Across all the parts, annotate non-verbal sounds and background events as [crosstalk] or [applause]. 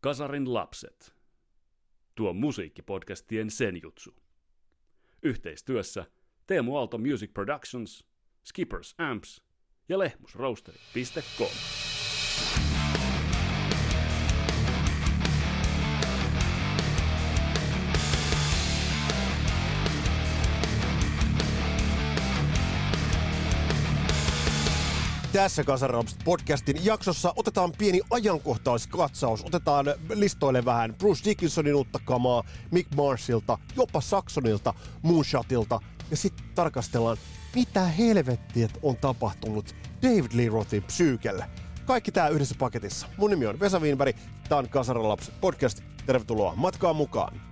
Kasarin lapset. Tuo musiikkipodcastien senjutsu. Yhteistyössä Teemu Aalto Music Productions, Skippers Amps ja lehmusroasteri.com. Tässä Kasarops podcastin jaksossa otetaan pieni ajankohtaiskatsaus. Otetaan listoille vähän Bruce Dickinsonin uutta kamaa, Mick Marsilta, jopa Saxonilta, Moonshotilta. Ja sitten tarkastellaan, mitä helvettiä on tapahtunut David Lee Rothin psyykelle. Kaikki tää yhdessä paketissa. Mun nimi on Vesa Wienberg, tää on Kasaralaps podcast. Tervetuloa matkaan mukaan.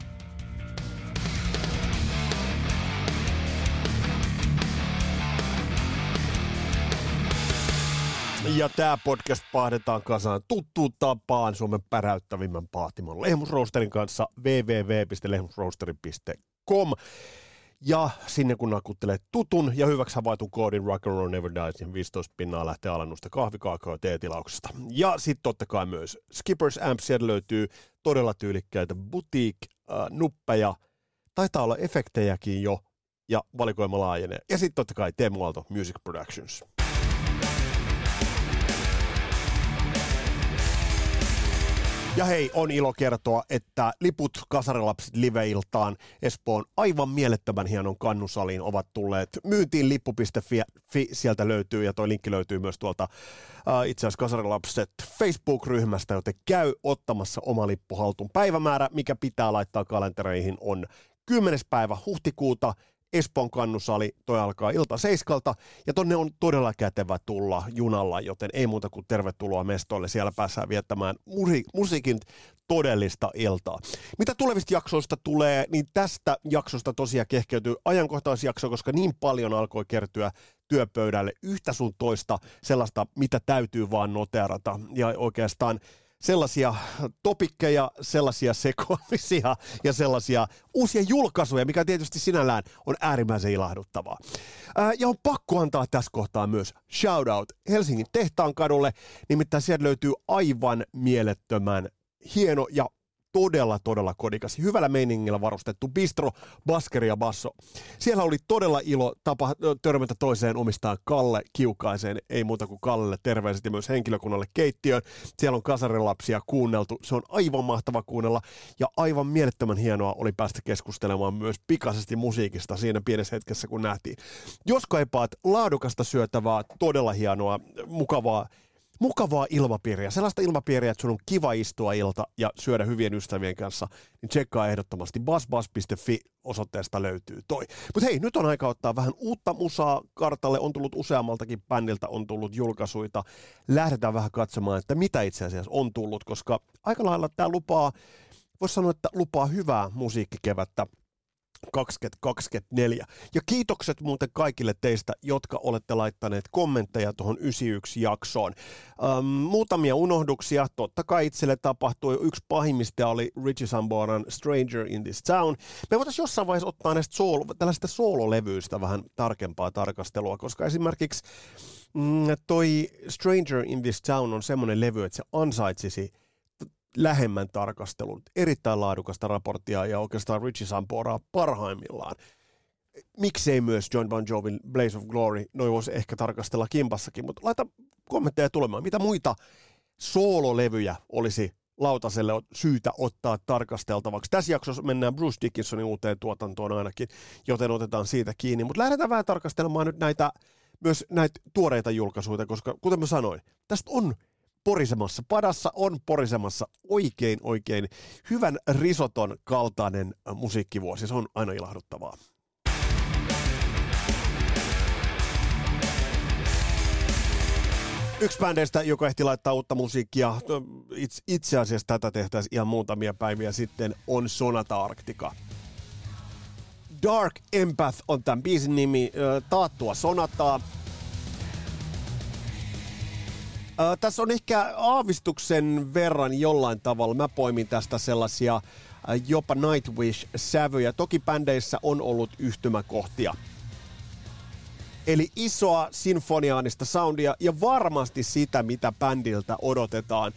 Ja tämä podcast pahdetaan kasaan tuttuun tapaan Suomen päräyttävimmän pahtimon Lehmusroosterin kanssa www.lehmusroosteri.com. Ja sinne kun nakuttelet tutun ja hyväksi havaitun koodin Rock and Roll Never Dies, niin 15 pinnaa lähtee alennusta kahvikaakao ja teetilauksesta. Ja sitten totta kai myös Skippers Amp, sieltä löytyy todella tyylikkäitä boutique-nuppeja, taitaa olla efektejäkin jo, ja valikoima laajenee. Ja sitten totta kai Teemu Aalto Music Productions. Ja hei, on ilo kertoa, että liput Kasarilapsit live-iltaan Espoon aivan mielettömän hienon kannusaliin ovat tulleet myyntiin lippu.fi, sieltä löytyy ja toi linkki löytyy myös tuolta uh, itse asiassa Kasarilapset Facebook-ryhmästä, joten käy ottamassa oma lippu haltuun. Päivämäärä, mikä pitää laittaa kalentereihin on 10. päivä huhtikuuta Espoon kannusali, toi alkaa ilta seiskalta, ja tonne on todella kätevä tulla junalla, joten ei muuta kuin tervetuloa mestoille, siellä päässään viettämään musi- musiikin todellista iltaa. Mitä tulevista jaksoista tulee, niin tästä jaksosta tosiaan kehkeytyy ajankohtaisjakso, koska niin paljon alkoi kertyä työpöydälle yhtä sun toista sellaista, mitä täytyy vaan noterata, ja oikeastaan sellaisia topikkeja, sellaisia sekoamisia ja sellaisia uusia julkaisuja, mikä tietysti sinällään on äärimmäisen ilahduttavaa. Ää, ja on pakko antaa tässä kohtaa myös shoutout Helsingin tehtaan kadulle, nimittäin sieltä löytyy aivan mielettömän hieno ja todella, todella kodikas, hyvällä meiningillä varustettu bistro, baskeri ja basso. Siellä oli todella ilo tapa, törmätä toiseen omistaan Kalle Kiukaiseen, ei muuta kuin Kallelle terveiset ja myös henkilökunnalle keittiöön. Siellä on kasarilapsia kuunneltu, se on aivan mahtava kuunnella ja aivan mielettömän hienoa oli päästä keskustelemaan myös pikaisesti musiikista siinä pienessä hetkessä, kun nähtiin. Jos kaipaat laadukasta syötävää, todella hienoa, mukavaa mukavaa ilmapiiriä, sellaista ilmapiiriä, että sun on kiva istua ilta ja syödä hyvien ystävien kanssa, niin tsekkaa ehdottomasti basbas.fi osoitteesta löytyy toi. Mutta hei, nyt on aika ottaa vähän uutta musaa kartalle, on tullut useammaltakin bändiltä, on tullut julkaisuita. Lähdetään vähän katsomaan, että mitä itse asiassa on tullut, koska aika lailla tämä lupaa, voisi sanoa, että lupaa hyvää musiikkikevättä 2024. Ja kiitokset muuten kaikille teistä, jotka olette laittaneet kommentteja tuohon 91 jaksoon. Ähm, muutamia unohduksia, totta kai itselle tapahtui. Yksi pahimmista oli Richie Samboran Stranger in this Town. Me voitaisiin jossain vaiheessa ottaa näistä soolo, tällaisista soololevyistä vähän tarkempaa tarkastelua, koska esimerkiksi mm, toi Stranger in this Town on semmoinen levy, että se ansaitsisi – lähemmän tarkastelun. Erittäin laadukasta raporttia ja oikeastaan Richie Samporaa parhaimmillaan. Miksei myös John Bon Jovin Blaze of Glory, noin voisi ehkä tarkastella kimpassakin, mutta laita kommentteja tulemaan. Mitä muita soololevyjä olisi lautaselle syytä ottaa tarkasteltavaksi. Tässä jaksossa mennään Bruce Dickinsonin uuteen tuotantoon ainakin, joten otetaan siitä kiinni. Mutta lähdetään vähän tarkastelemaan nyt näitä, myös näitä tuoreita julkaisuja, koska kuten mä sanoin, tästä on porisemassa. Padassa on porisemassa oikein oikein hyvän risoton kaltainen musiikkivuosi. Se on aina ilahduttavaa. Yksi bändeistä, joka ehti laittaa uutta musiikkia, itse asiassa tätä tehtäisiin ihan muutamia päiviä sitten, on Sonata Arctica. Dark Empath on tämän biisin nimi, taattua sonataa. Tässä on ehkä aavistuksen verran jollain tavalla. Mä poimin tästä sellaisia jopa Nightwish-sävyjä. Toki bändeissä on ollut yhtymäkohtia. Eli isoa sinfoniaanista soundia ja varmasti sitä, mitä bändiltä odotetaan.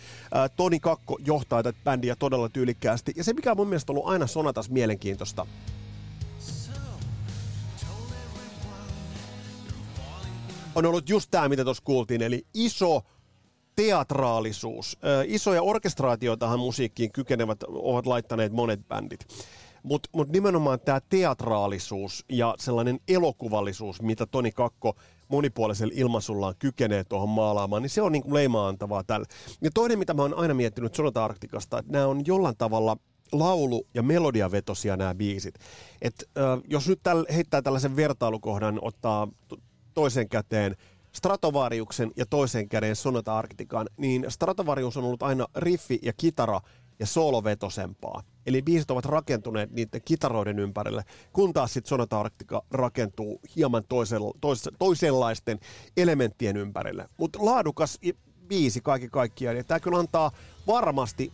Toni Kakko johtaa tätä bändiä todella tyylikkäästi. Ja se, mikä on mun mielestä ollut aina Sonatas mielenkiintoista, on ollut just tämä, mitä tuossa kuultiin, eli iso teatraalisuus. Isoja orkestraatioitahan musiikkiin kykenevät ovat laittaneet monet bändit. Mutta mut nimenomaan tämä teatraalisuus ja sellainen elokuvallisuus, mitä Toni Kakko monipuolisella ilmaisullaan kykenee tuohon maalaamaan, niin se on niinku leimaantavaa tällä. Ja toinen, mitä mä oon aina miettinyt Sonata Arktikasta, että nämä on jollain tavalla laulu- ja melodiavetosia nämä biisit. Et, äh, jos nyt täl, heittää tällaisen vertailukohdan, ottaa toisen käteen Stratovariuksen ja toisen käden Sonata Arktikan, niin Stratovarius on ollut aina riffi ja kitara ja soolovetosempaa. Eli biisit ovat rakentuneet niiden kitaroiden ympärille, kun taas sitten Sonata Arctica rakentuu hieman toisella, tois, toisenlaisten elementtien ympärille. Mutta laadukas biisi kaikki kaikkiaan, ja tämä kyllä antaa varmasti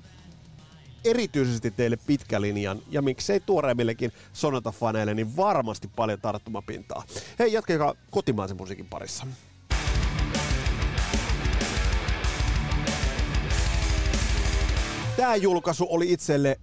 erityisesti teille pitkälinjan, ja miksei tuoreimmillekin Sonata-faneille, niin varmasti paljon tarttumapintaa. Hei, jatkekaa kotimaisen musiikin parissa. Tämä julkaisu oli itselle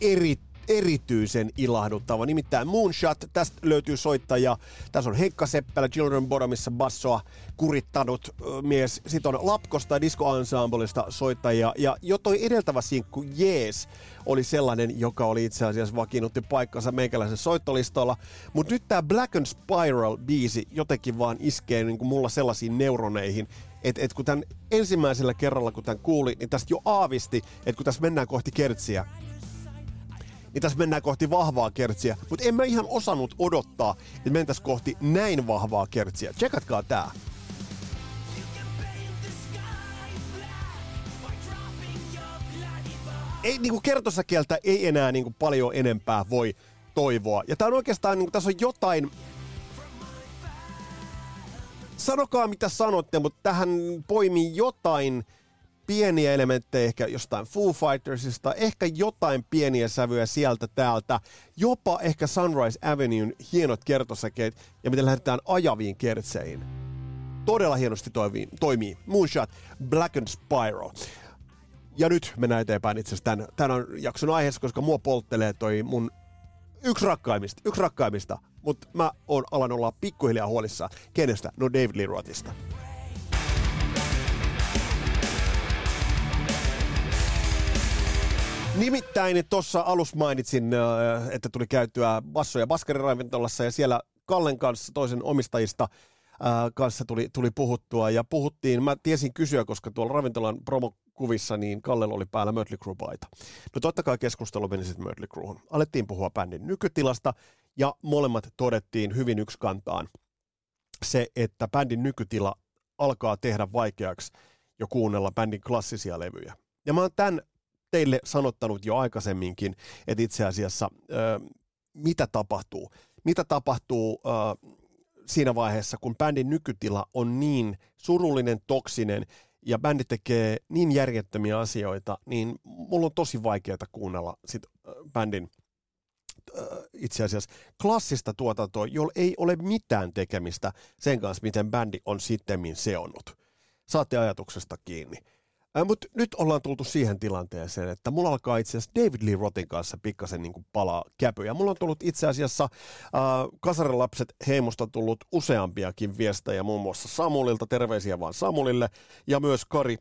eri, erityisen ilahduttava. Nimittäin Moonshot, tästä löytyy soittaja. Tässä on Heikka Seppälä, Children Bottomissa bassoa kurittanut mies. Sitten on Lapkosta Disco Ensemblesta soittajia. Ja jo toi edeltävä sinkku Jees oli sellainen, joka oli itse asiassa vakiinnutti paikkansa meikäläisen soittolistolla. Mutta nyt tämä Black and Spiral-biisi jotenkin vaan iskee niin mulla sellaisiin neuroneihin, että et kun tämän ensimmäisellä kerralla, kun tämän kuuli, niin tästä jo aavisti, että kun tässä mennään kohti kertsiä, niin tässä mennään kohti vahvaa kertsiä. Mutta en mä ihan osannut odottaa, että mentäisiin kohti näin vahvaa kertsiä. Tsekatkaa tää. Ei niinku kertosäkieltä ei enää niinku paljon enempää voi toivoa. Ja tää on oikeastaan, niinku, tässä on jotain, sanokaa mitä sanotte, mutta tähän poimii jotain pieniä elementtejä ehkä jostain Foo Fightersista, ehkä jotain pieniä sävyjä sieltä täältä, jopa ehkä Sunrise Avenue'n hienot kertosäkeet ja miten lähdetään ajaviin kertseihin. Todella hienosti toimii, toimii. Moonshot, Black and Spiral. Ja nyt mennään eteenpäin itse asiassa tämän, tämän on jakson aiheessa, koska mua polttelee toi mun yksi rakkaimmista, yksi rakkaimmista, mutta mä oon alan olla pikkuhiljaa huolissa. Kenestä? No David Lee Rothista. Nimittäin tuossa alus mainitsin, äh, että tuli käyttyä basso- ja baskariravintolassa ja siellä Kallen kanssa, toisen omistajista, äh, kanssa tuli, tuli puhuttua ja puhuttiin, mä tiesin kysyä, koska tuolla ravintolan promokuvissa niin Kallella oli päällä Mötley Crue-paita. No totta kai keskustelu meni sitten Mötley Crue'hun. Alettiin puhua bändin nykytilasta ja molemmat todettiin hyvin yksikantaan se, että bändin nykytila alkaa tehdä vaikeaksi jo kuunnella bändin klassisia levyjä. Ja mä oon tämän teille sanottanut jo aikaisemminkin, että itse asiassa mitä tapahtuu. Mitä tapahtuu siinä vaiheessa, kun bändin nykytila on niin surullinen, toksinen ja bändi tekee niin järjettömiä asioita, niin mulla on tosi vaikeaa kuunnella sit bändin itse asiassa klassista tuotantoa, jolla ei ole mitään tekemistä sen kanssa, miten bändi on sittemmin seonnut. Saatte ajatuksesta kiinni. Äh, Mutta nyt ollaan tultu siihen tilanteeseen, että mulla alkaa itse asiassa David Lee Rothin kanssa pikkasen niin palaa käpyjä. Mulla on tullut itse asiassa äh, kasarilapset heimosta tullut useampiakin viestejä, muun muassa Samulilta, terveisiä vaan Samulille, ja myös Kari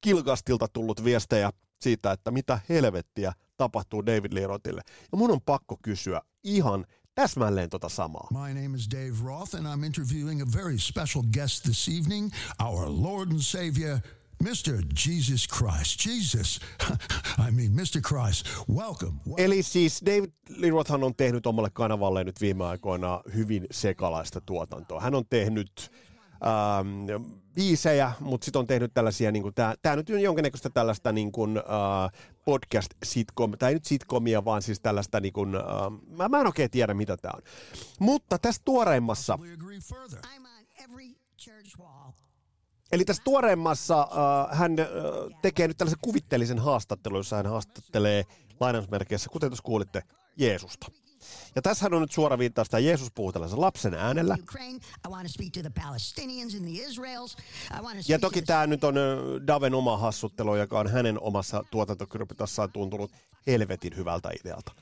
Kilkastilta tullut viestejä siitä, että mitä helvettiä tapahtuu David Lee Rothille. Ja mun on pakko kysyä ihan täsmälleen tota samaa. My name is Dave Roth and I'm interviewing a very special guest this evening, our Lord and Savior, Mr. Jesus Christ. Jesus. [laughs] I mean, Mr. Christ. Welcome. Eli siis David Lee Rothhan on tehnyt omalle kanavalle nyt viime aikoina hyvin sekalaista tuotantoa. Hän on tehnyt ähm, biisejä, mutta sitten on tehnyt tällaisia, niin tämä nyt on jonkinnäköistä tällaista niin kuin, äh, podcast-sitcom, tai ei nyt sitcomia, vaan siis tällaista, niin kuin, äh, mä, mä en oikein tiedä mitä tämä on. Mutta tässä tuoreimmassa, Eli tässä tuoreemmassa äh, hän äh, tekee nyt tällaisen kuvitteellisen haastattelun, jossa hän haastattelee lainausmerkeissä, kuten tuossa kuulitte, Jeesusta. Ja tässähän on nyt suora viittaus, että Jeesus puhuu tällaisen lapsen äänellä. Ja toki tämä nyt on ö, Daven oma hassuttelu, joka on hänen omassa tuotantokyrpitassaan tuntunut helvetin hyvältä idealta.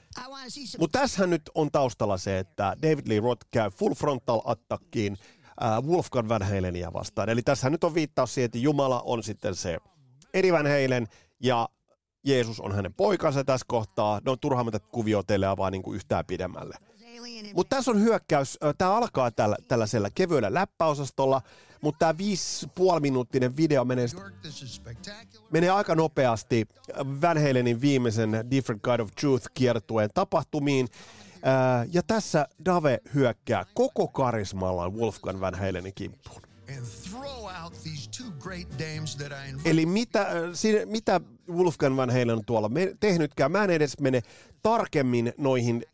Mutta tässähän nyt on taustalla se, että David Lee Roth käy full frontal attackiin äh, Wolfgang Van Halenia vastaan. Eli tässä nyt on viittaus siihen, että Jumala on sitten se eri Van Halen ja Jeesus on hänen poikansa tässä kohtaa. No turhaan mä tätä kuviotellaan vaan niin kuin yhtään pidemmälle. Mutta tässä on hyökkäys, tämä alkaa tällä, tällaisella kevyellä läppäosastolla, mutta tämä viisi puoli minuuttinen video menee, menee aika nopeasti Van Halenin viimeisen Different Kind of Truth kiertueen tapahtumiin. Ää, Ja tässä Dave hyökkää koko karismallaan Wolfgang Van Halenin kimppuun. Eli mitä, siinä, mitä Wolfgang Van Halen on tuolla me, tehnytkään, mä en edes mene tarkemmin noihin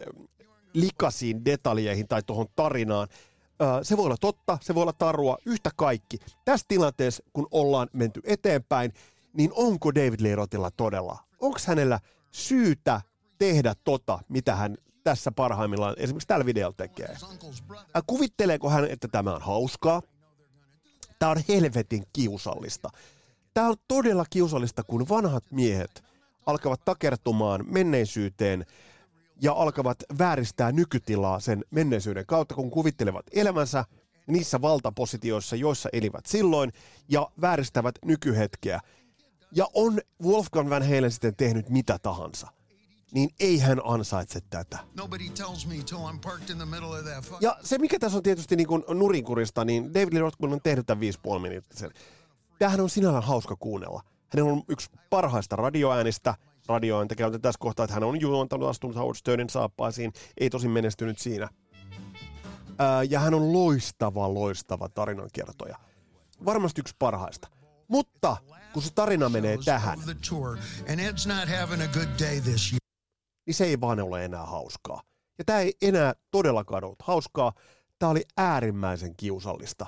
likaisiin detaljeihin tai tuohon tarinaan. Se voi olla totta, se voi olla tarua, yhtä kaikki. Tässä tilanteessa, kun ollaan menty eteenpäin, niin onko David Lee Rothilla todella, onko hänellä syytä tehdä tota, mitä hän tässä parhaimmillaan esimerkiksi tällä videolla tekee? Äh, Kuvitteleeko hän, että tämä on hauskaa? Tämä on helvetin kiusallista. Tämä on todella kiusallista, kun vanhat miehet alkavat takertumaan menneisyyteen ja alkavat vääristää nykytilaa sen menneisyyden kautta, kun kuvittelevat elämänsä niissä valtapositioissa, joissa elivät silloin, ja vääristävät nykyhetkeä. Ja on Wolfgang Van Halen sitten tehnyt mitä tahansa, niin ei hän ansaitse tätä. Ja se, mikä tässä on tietysti niin kuin nurinkurista, niin David Lee Roth, kun on tehnyt tämän 5,5 minuuttisen, tämähän on sinällään hauska kuunnella. Hän on yksi parhaista radioäänistä. Radioääntä käytetään tässä kohtaa, että hän on juontanut astunut Howard Sternin saappaisiin, ei tosin menestynyt siinä. Ää, ja hän on loistava, loistava tarinankertoja. Varmasti yksi parhaista. Mutta kun se tarina menee tähän, niin se ei vaan ole enää hauskaa. Ja tämä ei enää todellakaan ollut hauskaa. Tämä oli äärimmäisen kiusallista.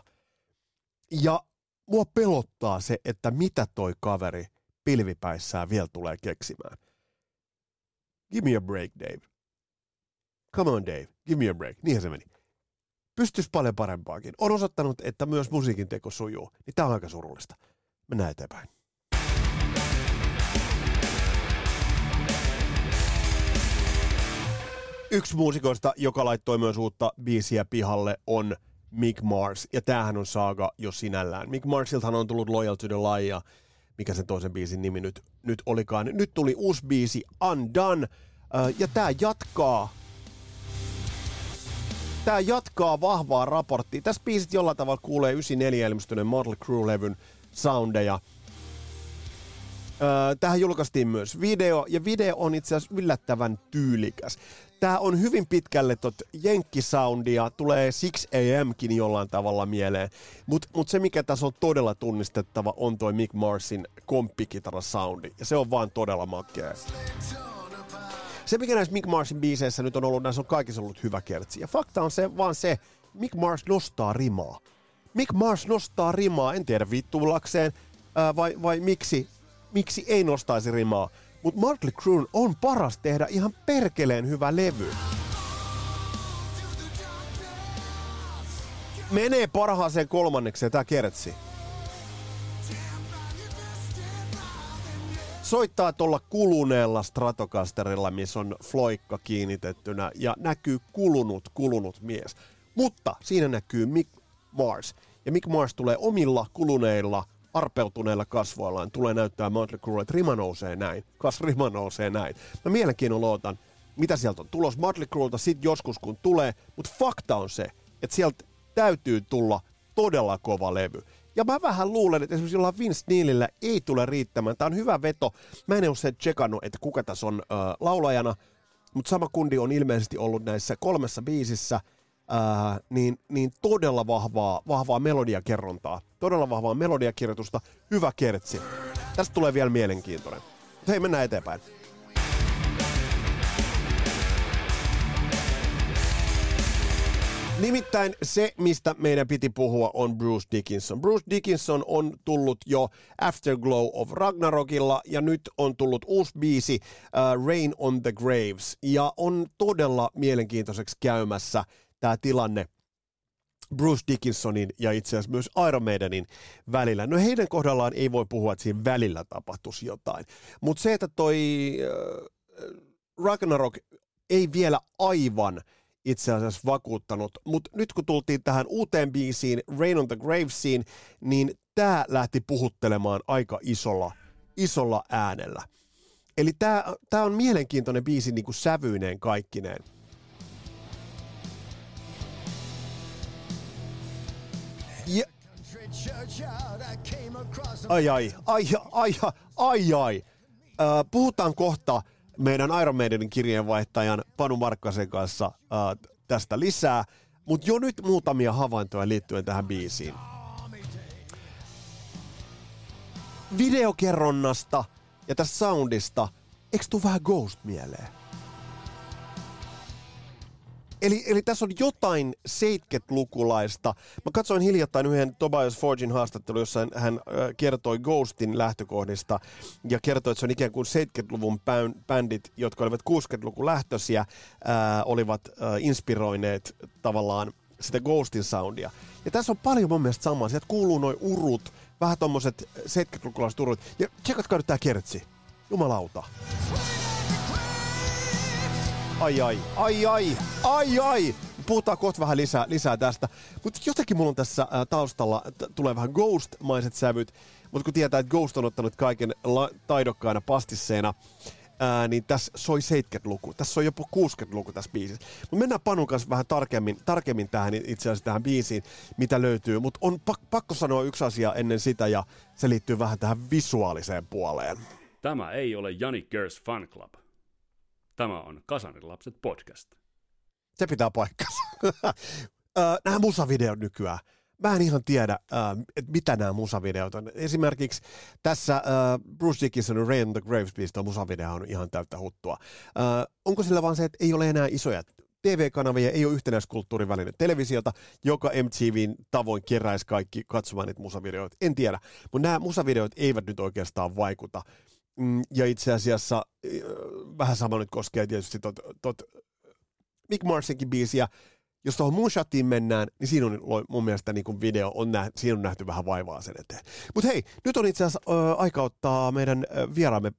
Ja mua pelottaa se, että mitä toi kaveri pilvipäissään vielä tulee keksimään. Give me a break, Dave. Come on, Dave. Give me a break. Niinhän se meni. Pystyisi paljon parempaakin. On osoittanut, että myös musiikin teko sujuu. Niin tää on aika surullista. Mennään eteenpäin. Yksi muusikoista, joka laittoi myös uutta biisiä pihalle, on Mick Mars. Ja tämähän on saaga jo sinällään. Mick Marsiltahan on tullut Loyal to the Lie mikä sen toisen biisin nimi nyt, nyt olikaan. Nyt tuli uusi biisi Undone. Äh, ja tämä jatkaa Tämä jatkaa vahvaa raporttia. Tässä biisit jollain tavalla kuulee 94 ilmestyneen Motley Crue-levyn soundeja. Tähän julkaistiin myös video, ja video on itse asiassa yllättävän tyylikäs. Tämä on hyvin pitkälle tot jenkkisoundia, tulee 6amkin jollain tavalla mieleen. Mutta mut se, mikä tässä on todella tunnistettava, on toi Mick Marsin komppikitara-soundi. Ja se on vaan todella makea. Se, mikä näissä Mick Marsin biiseissä nyt on ollut, näissä on kaikissa ollut hyvä kertsi. Ja fakta on se, vaan se, Mick Mars nostaa rimaa. Mick Mars nostaa rimaa, en tiedä vittuulakseen, vai, vai miksi, miksi ei nostaisi rimaa. Mutta Motley Crue on paras tehdä ihan perkeleen hyvä levy. Menee parhaaseen kolmannekseen tää kertsi. soittaa tuolla kuluneella Stratocasterilla, missä on floikka kiinnitettynä ja näkyy kulunut, kulunut mies. Mutta siinä näkyy Mick Mars. Ja Mick Mars tulee omilla kuluneilla, arpeutuneilla kasvoillaan, tulee näyttää Motley Crue, että rima nousee näin, kas rima nousee näin. Mä mielenkiinnolla ootan, mitä sieltä on tulos Motley Cruelta sit joskus kun tulee, mutta fakta on se, että sieltä täytyy tulla todella kova levy. Ja mä vähän luulen, että esimerkiksi jollain Vince Neilillä ei tule riittämään. Tämä on hyvä veto. Mä en ole se tsekannut, että kuka tässä on äh, laulajana, mutta sama kundi on ilmeisesti ollut näissä kolmessa biisissä, äh, niin, niin todella vahvaa, vahvaa melodiakerrontaa. Todella vahvaa melodiakirjoitusta. Hyvä kertsi. Tästä tulee vielä mielenkiintoinen. Hei, mennään eteenpäin. Nimittäin se, mistä meidän piti puhua, on Bruce Dickinson. Bruce Dickinson on tullut jo Afterglow of Ragnarokilla ja nyt on tullut uusi biisi uh, Rain on the Graves. Ja on todella mielenkiintoiseksi käymässä tämä tilanne Bruce Dickinsonin ja itse asiassa myös Iron Maidenin välillä. No heidän kohdallaan ei voi puhua, että siinä välillä tapahtuisi jotain. Mutta se, että toi äh, Ragnarok ei vielä aivan itse asiassa vakuuttanut, mutta nyt kun tultiin tähän uuteen biisiin, Rain on the Gravesiin, niin tämä lähti puhuttelemaan aika isolla, isolla äänellä. Eli tämä on mielenkiintoinen biisi niin kuin sävyineen kaikkineen. Ai ai, ai ai, ai ai. Puhutaan kohta meidän Iron Maidenin kirjeenvaihtajan Panu Markkasen kanssa tästä lisää, mutta jo nyt muutamia havaintoja liittyen tähän biisiin. Videokerronnasta ja tästä soundista, eikö tuu vähän Ghost mieleen? Eli, eli tässä on jotain 70-lukulaista. Mä katsoin hiljattain yhden Tobias Forgin haastattelun, jossa hän, kertoi Ghostin lähtökohdista ja kertoi, että se on ikään kuin 70-luvun bändit, jotka olivat 60-luvun lähtöisiä, äh, olivat äh, inspiroineet tavallaan sitä Ghostin soundia. Ja tässä on paljon mun mielestä samaa. Sieltä kuuluu noin urut, vähän tommoset 70-lukulaiset urut. Ja tsekatkaa nyt tää kertsi. Jumalauta. Ai ai, ai ai, ai ai. Puhutaan kohta vähän lisää, lisää tästä. Mutta jotenkin mulla on tässä ää, taustalla, t- tulee vähän Ghost-maiset sävyt. Mutta kun tietää, että Ghost on ottanut kaiken la- taidokkaana pastisseena, ää, niin tässä soi 70-luku. Tässä on jopa 60-luku tässä biisissä. Mutta mennään Panun kanssa vähän tarkemmin, tarkemmin tähän itse asiassa tähän biisiin, mitä löytyy. Mutta on pak- pakko sanoa yksi asia ennen sitä, ja se liittyy vähän tähän visuaaliseen puoleen. Tämä ei ole Jani Gers Fan Club. Tämä on Kasarin lapset podcast. Se pitää paikkansa. [laughs] nämä musavideot nykyään. Mä en ihan tiedä, että mitä nämä musavideot on. Esimerkiksi tässä Bruce Dickinsonin Rain the Graves Beast musavideo on ihan täyttä huttua. Onko sillä vaan se, että ei ole enää isoja TV-kanavia, ei ole yhtenäiskulttuurin välinen televisiota, joka MTVn tavoin keräisi kaikki katsomaan niitä musavideoita. En tiedä, mutta nämä musavideot eivät nyt oikeastaan vaikuta ja itse asiassa vähän sama nyt koskee tietysti tot, tot Mick Marsinkin biisiä. Jos tuohon Moonshotiin mennään, niin siinä on mun mielestä niin kuin video, on nähty, siinä on nähty vähän vaivaa sen eteen. Mutta hei, nyt on itse asiassa äh, aika ottaa meidän vieraamme,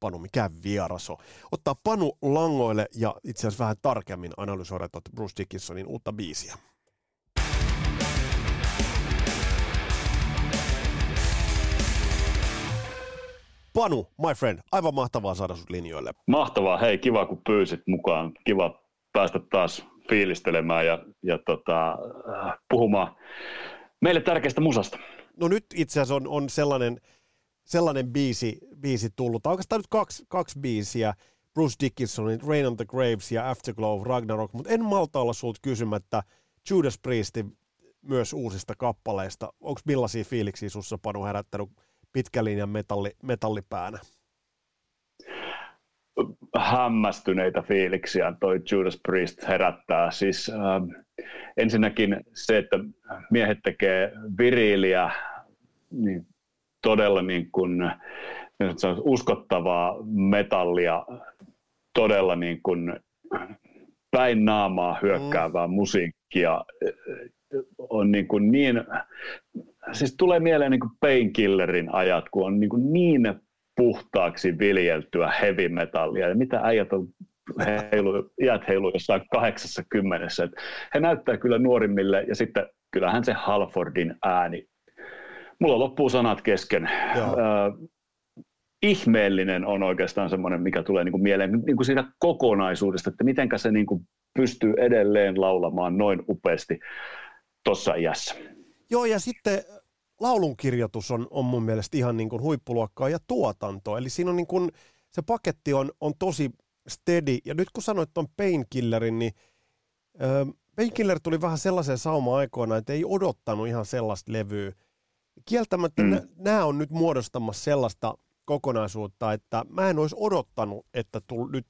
Panu, mikä vieras on, ottaa Panu langoille ja itse asiassa vähän tarkemmin analysoida Bruce Dickinsonin uutta biisiä. Panu, my friend, aivan mahtavaa saada sut linjoille. Mahtavaa, hei kiva kun pyysit mukaan, kiva päästä taas fiilistelemään ja, ja tota, äh, puhumaan meille tärkeästä musasta. No nyt itse asiassa on, on sellainen, sellainen biisi, biisi tullut, tai oikeastaan nyt kaksi, kaksi biisiä, Bruce Dickinsonin Rain on the Graves ja Afterglow Ragnarok, mutta en malta olla sulta kysymättä Judas Priestin myös uusista kappaleista. Onko millaisia fiiliksiä sussa Panu herättänyt pitkän linjan metalli, metallipäänä? hämmästyneitä fiiliksiä toi Judas Priest herättää. Siis äh, ensinnäkin se, että miehet tekee viriiliä, niin todella niin kuin, on uskottavaa metallia, todella niin kuin päin naamaa hyökkäävää mm. musiikkia on niin, kuin niin siis tulee mieleen niin painkillerin ajat, kun on niin, kuin niin puhtaaksi viljeltyä heavy metallia. Ja mitä äijät on heilu, iät heilu jossain 80. Et he näyttää kyllä nuorimmille ja sitten kyllähän se Halfordin ääni. Mulla loppuu sanat kesken. Joo. ihmeellinen on oikeastaan semmoinen, mikä tulee niin kuin mieleen niin kuin siitä kokonaisuudesta, että miten se niin kuin pystyy edelleen laulamaan noin upeasti tuossa iässä. Joo, ja sitten laulunkirjoitus on, on mun mielestä ihan niin kuin huippuluokkaa ja tuotanto. Eli siinä on niin kuin, se paketti on, on tosi steady. Ja nyt kun sanoit tuon Painkillerin, niin ö, Painkiller tuli vähän sellaiseen sauma aikoina, että ei odottanut ihan sellaista levyä. Kieltämättä mm. nämä on nyt muodostamassa sellaista kokonaisuutta, että mä en olisi odottanut, että tull, nyt,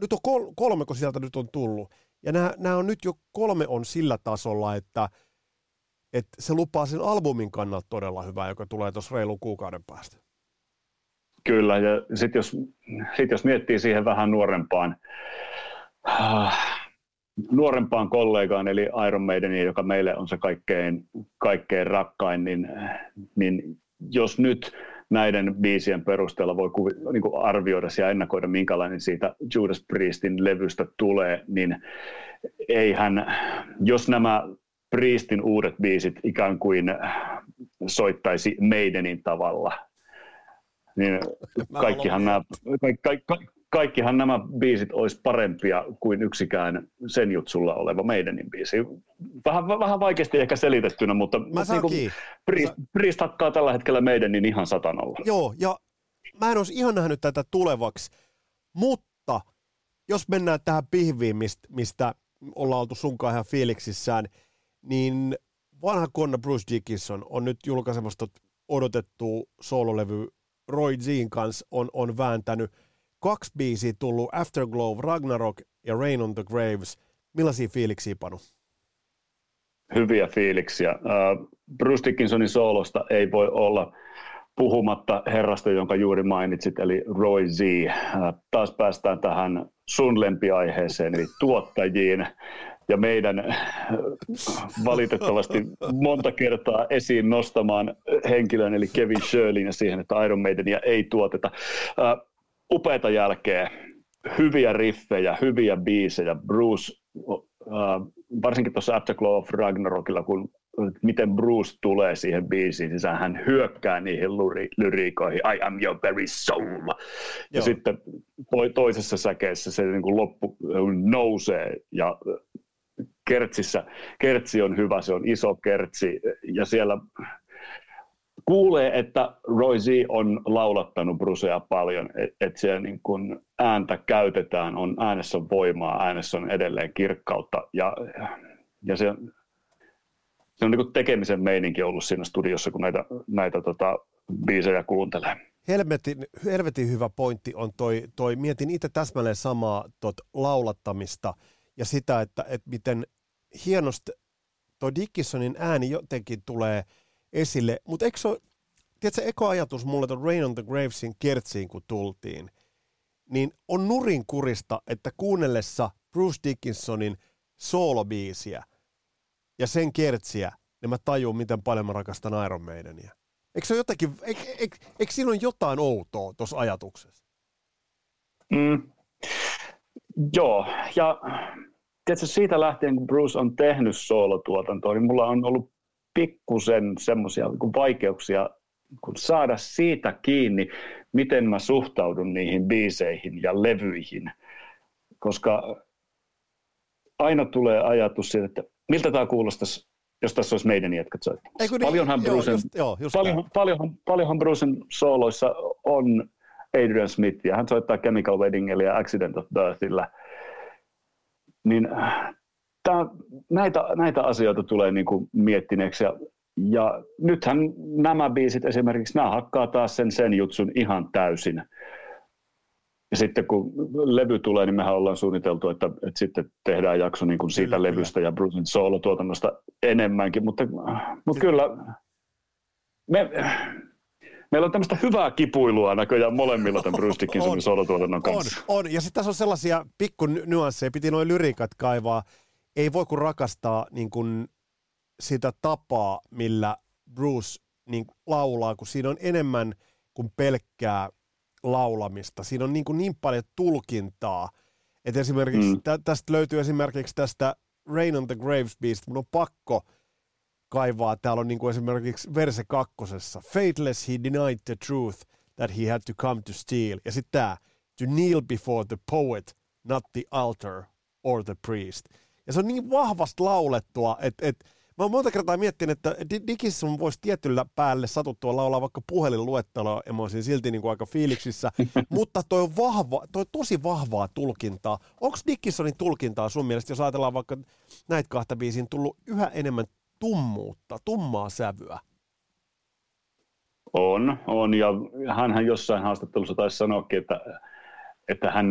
nyt on kol, kolme, kun sieltä nyt on tullut. Ja nämä, nämä on nyt jo kolme on sillä tasolla, että, että se lupaa sen albumin kannalta todella hyvää, joka tulee tuossa reilun kuukauden päästä. Kyllä, ja sitten jos, sit jos miettii siihen vähän nuorempaan, äh, nuorempaan kollegaan, eli Iron Maideniin, joka meille on se kaikkein, kaikkein rakkain, niin, niin jos nyt näiden biisien perusteella voi kuvi, niin kuin arvioida ja ennakoida, minkälainen siitä Judas Priestin levystä tulee, niin eihän, jos nämä Priestin uudet biisit ikään kuin soittaisi Maidenin tavalla, niin kaikkihan nämä, kaikki, kaikki, kaikkihan nämä biisit olisi parempia kuin yksikään sen jutsulla oleva meidänin biisi. Vähän, vähän vaikeasti ehkä selitettynä, mutta, mutta niin kuin Priest, Priest hakkaa tällä hetkellä meidänin ihan satanalla. Joo, ja mä en olisi ihan nähnyt tätä tulevaksi, mutta jos mennään tähän pihviin, mistä, mistä ollaan oltu sunkaan ihan fiiliksissään, niin vanha konna Bruce Dickinson on nyt julkaisemassa odotettu soololevy Roy Zin kanssa on, on vääntänyt – kaksi biisiä tullut, Afterglow, Ragnarok ja Rain on the Graves. Millaisia fiiliksiä, Panu? Hyviä fiiliksiä. Uh, Bruce Dickinsonin soolosta ei voi olla puhumatta herrasta, jonka juuri mainitsit, eli Roy Z. Uh, taas päästään tähän sun lempiaiheeseen, eli tuottajiin ja meidän valitettavasti monta kertaa esiin nostamaan henkilön, eli Kevin Shirleyn ja siihen, että Iron Maidenia ei tuoteta. Uh, upeita jälkeä, hyviä riffejä, hyviä biisejä. Bruce, uh, varsinkin tuossa Afterglow of Ragnarokilla, kun miten Bruce tulee siihen biisiin, niin hän hyökkää niihin lyri- lyriikoihin, I am your very soul. Joo. Ja sitten toisessa säkeessä se niin kuin loppu nousee ja kertsissä, kertsi on hyvä, se on iso kertsi. Ja siellä kuulee, että Roy Z on laulattanut Brucea paljon, että et siellä niin kun ääntä käytetään, on äänessä voimaa, äänessä on edelleen kirkkautta. Ja, ja se, se on niin tekemisen meininki ollut siinä studiossa, kun näitä, näitä tota, biisejä kuuntelee. Helvetin, helvetin hyvä pointti on toi, toi mietin itse täsmälleen samaa tot laulattamista ja sitä, että, että miten hienosti tuo Dickinsonin ääni jotenkin tulee – esille. Mutta eikö se tiedätkö, eka ajatus mulle tuon Rain on the Gravesin kertsiin, kun tultiin, niin on nurin kurista, että kuunnellessa Bruce Dickinsonin soolobiisiä ja sen kertsiä, niin mä tajun, miten paljon mä rakastan Iron Maidenia. Eikö se ole jotakin, eikö, eikö, eikö siinä ole jotain outoa tuossa ajatuksessa? Mm. Joo, ja tiedätkö, siitä lähtien, kun Bruce on tehnyt soolotuotantoa, niin mulla on ollut pikkusen semmoisia niin vaikeuksia kun saada siitä kiinni, miten mä suhtaudun niihin biiseihin ja levyihin, koska aina tulee ajatus siitä, että miltä tämä kuulostaisi, jos tässä olisi meidän jätkät soittamassa. Niin, paljonhan, joo, Brucen, just, joo, just paljonhan, paljonhan, paljonhan Brucen sooloissa on Adrian Smith, ja hän soittaa Chemical Weddingilla ja Accident of Birthillä, niin Tää, näitä, näitä asioita tulee niin kuin miettineeksi ja, ja nythän nämä biisit esimerkiksi, nämä hakkaa taas sen sen jutsun ihan täysin. Ja sitten kun levy tulee, niin mehän ollaan suunniteltu, että, että sitten tehdään jakso niin kuin siitä kyllä, levystä kyllä. ja Brucein soolotuotannosta enemmänkin, mutta, mutta kyllä me, meillä on tämmöistä hyvää kipuilua näköjään molemmilla tämän Bruce Dickinsonin soolotuotannon kanssa. On, on, ja sitten tässä on sellaisia pikku nyansseja, piti noin lyriikat kaivaa, ei voi kuin rakastaa niin kuin sitä tapaa, millä Bruce niin laulaa, kun siinä on enemmän kuin pelkkää laulamista. Siinä on niin, kuin niin paljon tulkintaa, että esimerkiksi mm. tä, tästä löytyy esimerkiksi tästä Rain on the Graves Beast, mun on pakko kaivaa. Täällä on niin kuin esimerkiksi verse kakkosessa. Fateless he denied the truth that he had to come to steal. Ja sitten tämä, to kneel before the poet, not the altar or the priest. Ja se on niin vahvasti laulettua, että, että mä oon monta kertaa miettinyt, että Dickinson voisi tietyllä päälle satuttua laulaa vaikka puhelinluetteloa, ja mä olisin silti niin kuin aika fiiliksissä, [laughs] mutta toi on, vahva, toi on tosi vahvaa tulkintaa. Onko Dickinsonin tulkintaa sun mielestä, jos ajatellaan vaikka näitä kahta biisiin, tullut yhä enemmän tummuutta, tummaa sävyä? On, on, ja hänhän jossain haastattelussa taisi sanoakin, että, että hän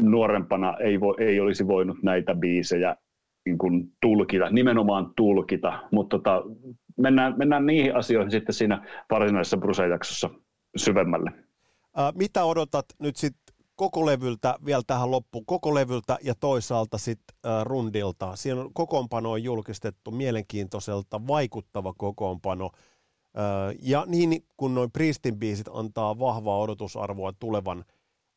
nuorempana ei, vo, ei olisi voinut näitä biisejä niin kuin tulkita, nimenomaan tulkita, mutta tota, mennään, mennään niihin asioihin sitten siinä varsinaisessa Bruse-jaksossa syvemmälle. Ää, mitä odotat nyt sitten koko levyltä vielä tähän loppuun, koko levyltä ja toisaalta sitten äh, rundilta. Siinä on kokoonpano on julkistettu mielenkiintoiselta, vaikuttava kokoonpano. Äh, ja niin kun noin Priestin biisit antaa vahvaa odotusarvoa tulevan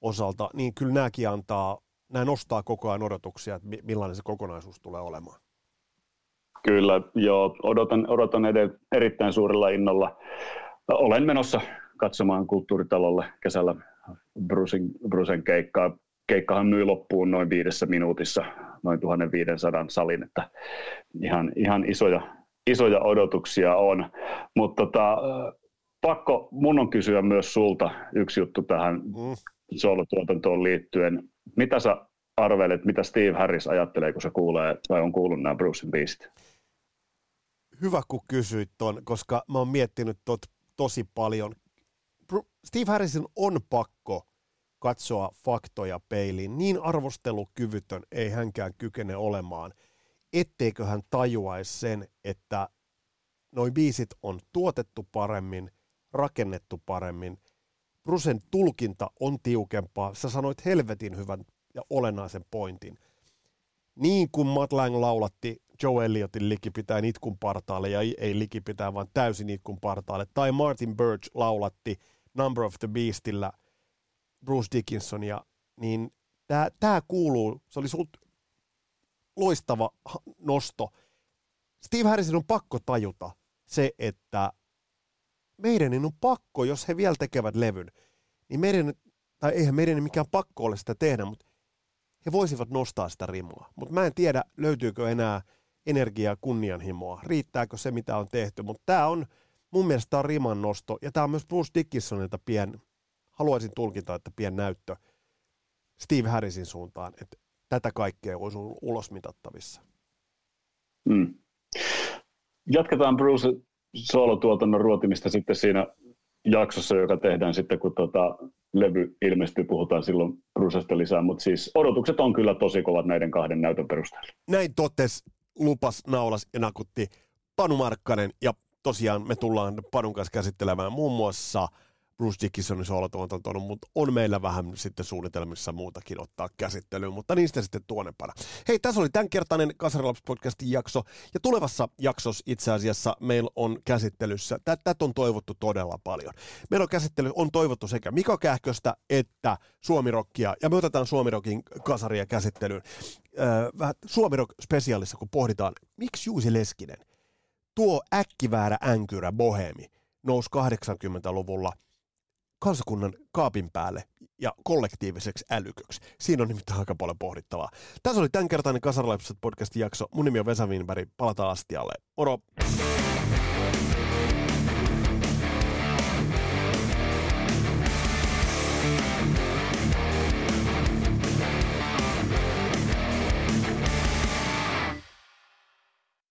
osalta, niin kyllä nämäkin antaa, nämä nostaa koko ajan odotuksia, että millainen se kokonaisuus tulee olemaan. Kyllä, joo, odotan, odotan ed- erittäin suurella innolla. Olen menossa katsomaan kulttuuritalolle kesällä Brusen, Brusen keikkaa. Keikkahan myy loppuun noin viidessä minuutissa, noin 1500 salin, että ihan, ihan isoja, isoja odotuksia on. Mutta tota, pakko mun on kysyä myös sulta yksi juttu tähän mm. soolotuotantoon liittyen. Mitä sä arvelet, mitä Steve Harris ajattelee, kun se kuulee tai on kuullut nämä Brucein biisit? Hyvä, kun kysyit ton, koska mä oon miettinyt tot tosi paljon. Steve Harrisin on pakko katsoa faktoja peiliin. Niin arvostelukyvytön ei hänkään kykene olemaan, etteikö hän tajuaisi sen, että noin biisit on tuotettu paremmin, rakennettu paremmin. Brusen tulkinta on tiukempaa. Sä sanoit helvetin hyvän ja olennaisen pointin. Niin kuin Matt Lang laulatti Joe Elliotin likipitää itkun partaalle, ja ei likipitää, vaan täysin itkun partaalle. Tai Martin Birch laulatti – Number of the Beastillä Bruce Dickinsonia, niin tämä kuuluu, se oli sult loistava nosto. Steve Harrisin on pakko tajuta se, että meidän on pakko, jos he vielä tekevät levyn, niin meidän, tai eihän meidän mikään pakko ole sitä tehdä, mutta he voisivat nostaa sitä rimaa. Mutta mä en tiedä, löytyykö enää energiaa kunnianhimoa, riittääkö se, mitä on tehty, mutta tämä on, mun mielestä tämä on riman nosto, ja tämä on myös Bruce Dickinsonilta pien, haluaisin tulkita, että pien näyttö Steve Harrisin suuntaan, että tätä kaikkea olisi ollut ulosmitattavissa. Mm. Jatketaan Bruce soolotuotannon ruotimista sitten siinä jaksossa, joka tehdään sitten, kun tota levy ilmestyy, puhutaan silloin Brucesta lisää, mutta siis odotukset on kyllä tosi kovat näiden kahden näytön perusteella. Näin totes, lupas, naulas ja nakutti Panu Markkanen ja tosiaan me tullaan Panun kanssa käsittelemään muun muassa Bruce Dickinsonin soolotuotantoon, mutta on meillä vähän sitten suunnitelmissa muutakin ottaa käsittelyyn, mutta niistä sitten tuonempana. Hei, tässä oli tämänkertainen Kasarilaps-podcastin jakso, ja tulevassa jaksossa itse asiassa meillä on käsittelyssä, tätä on toivottu todella paljon. Meillä on käsittely, on toivottu sekä Mika Kähköstä että Suomirokkia, ja me otetaan Suomirokin kasaria käsittelyyn. Öö, vähän Suomirok-spesiaalissa, kun pohditaan, miksi Juusi Leskinen – tuo äkkiväärä änkyrä bohemi nousi 80-luvulla kansakunnan kaapin päälle ja kollektiiviseksi älyköksi. Siinä on nimittäin aika paljon pohdittavaa. Tässä oli tämänkertainen Kasarlaipset podcastin jakso. Mun nimi on Vesa Wienberg. Palataan astialle. Moro!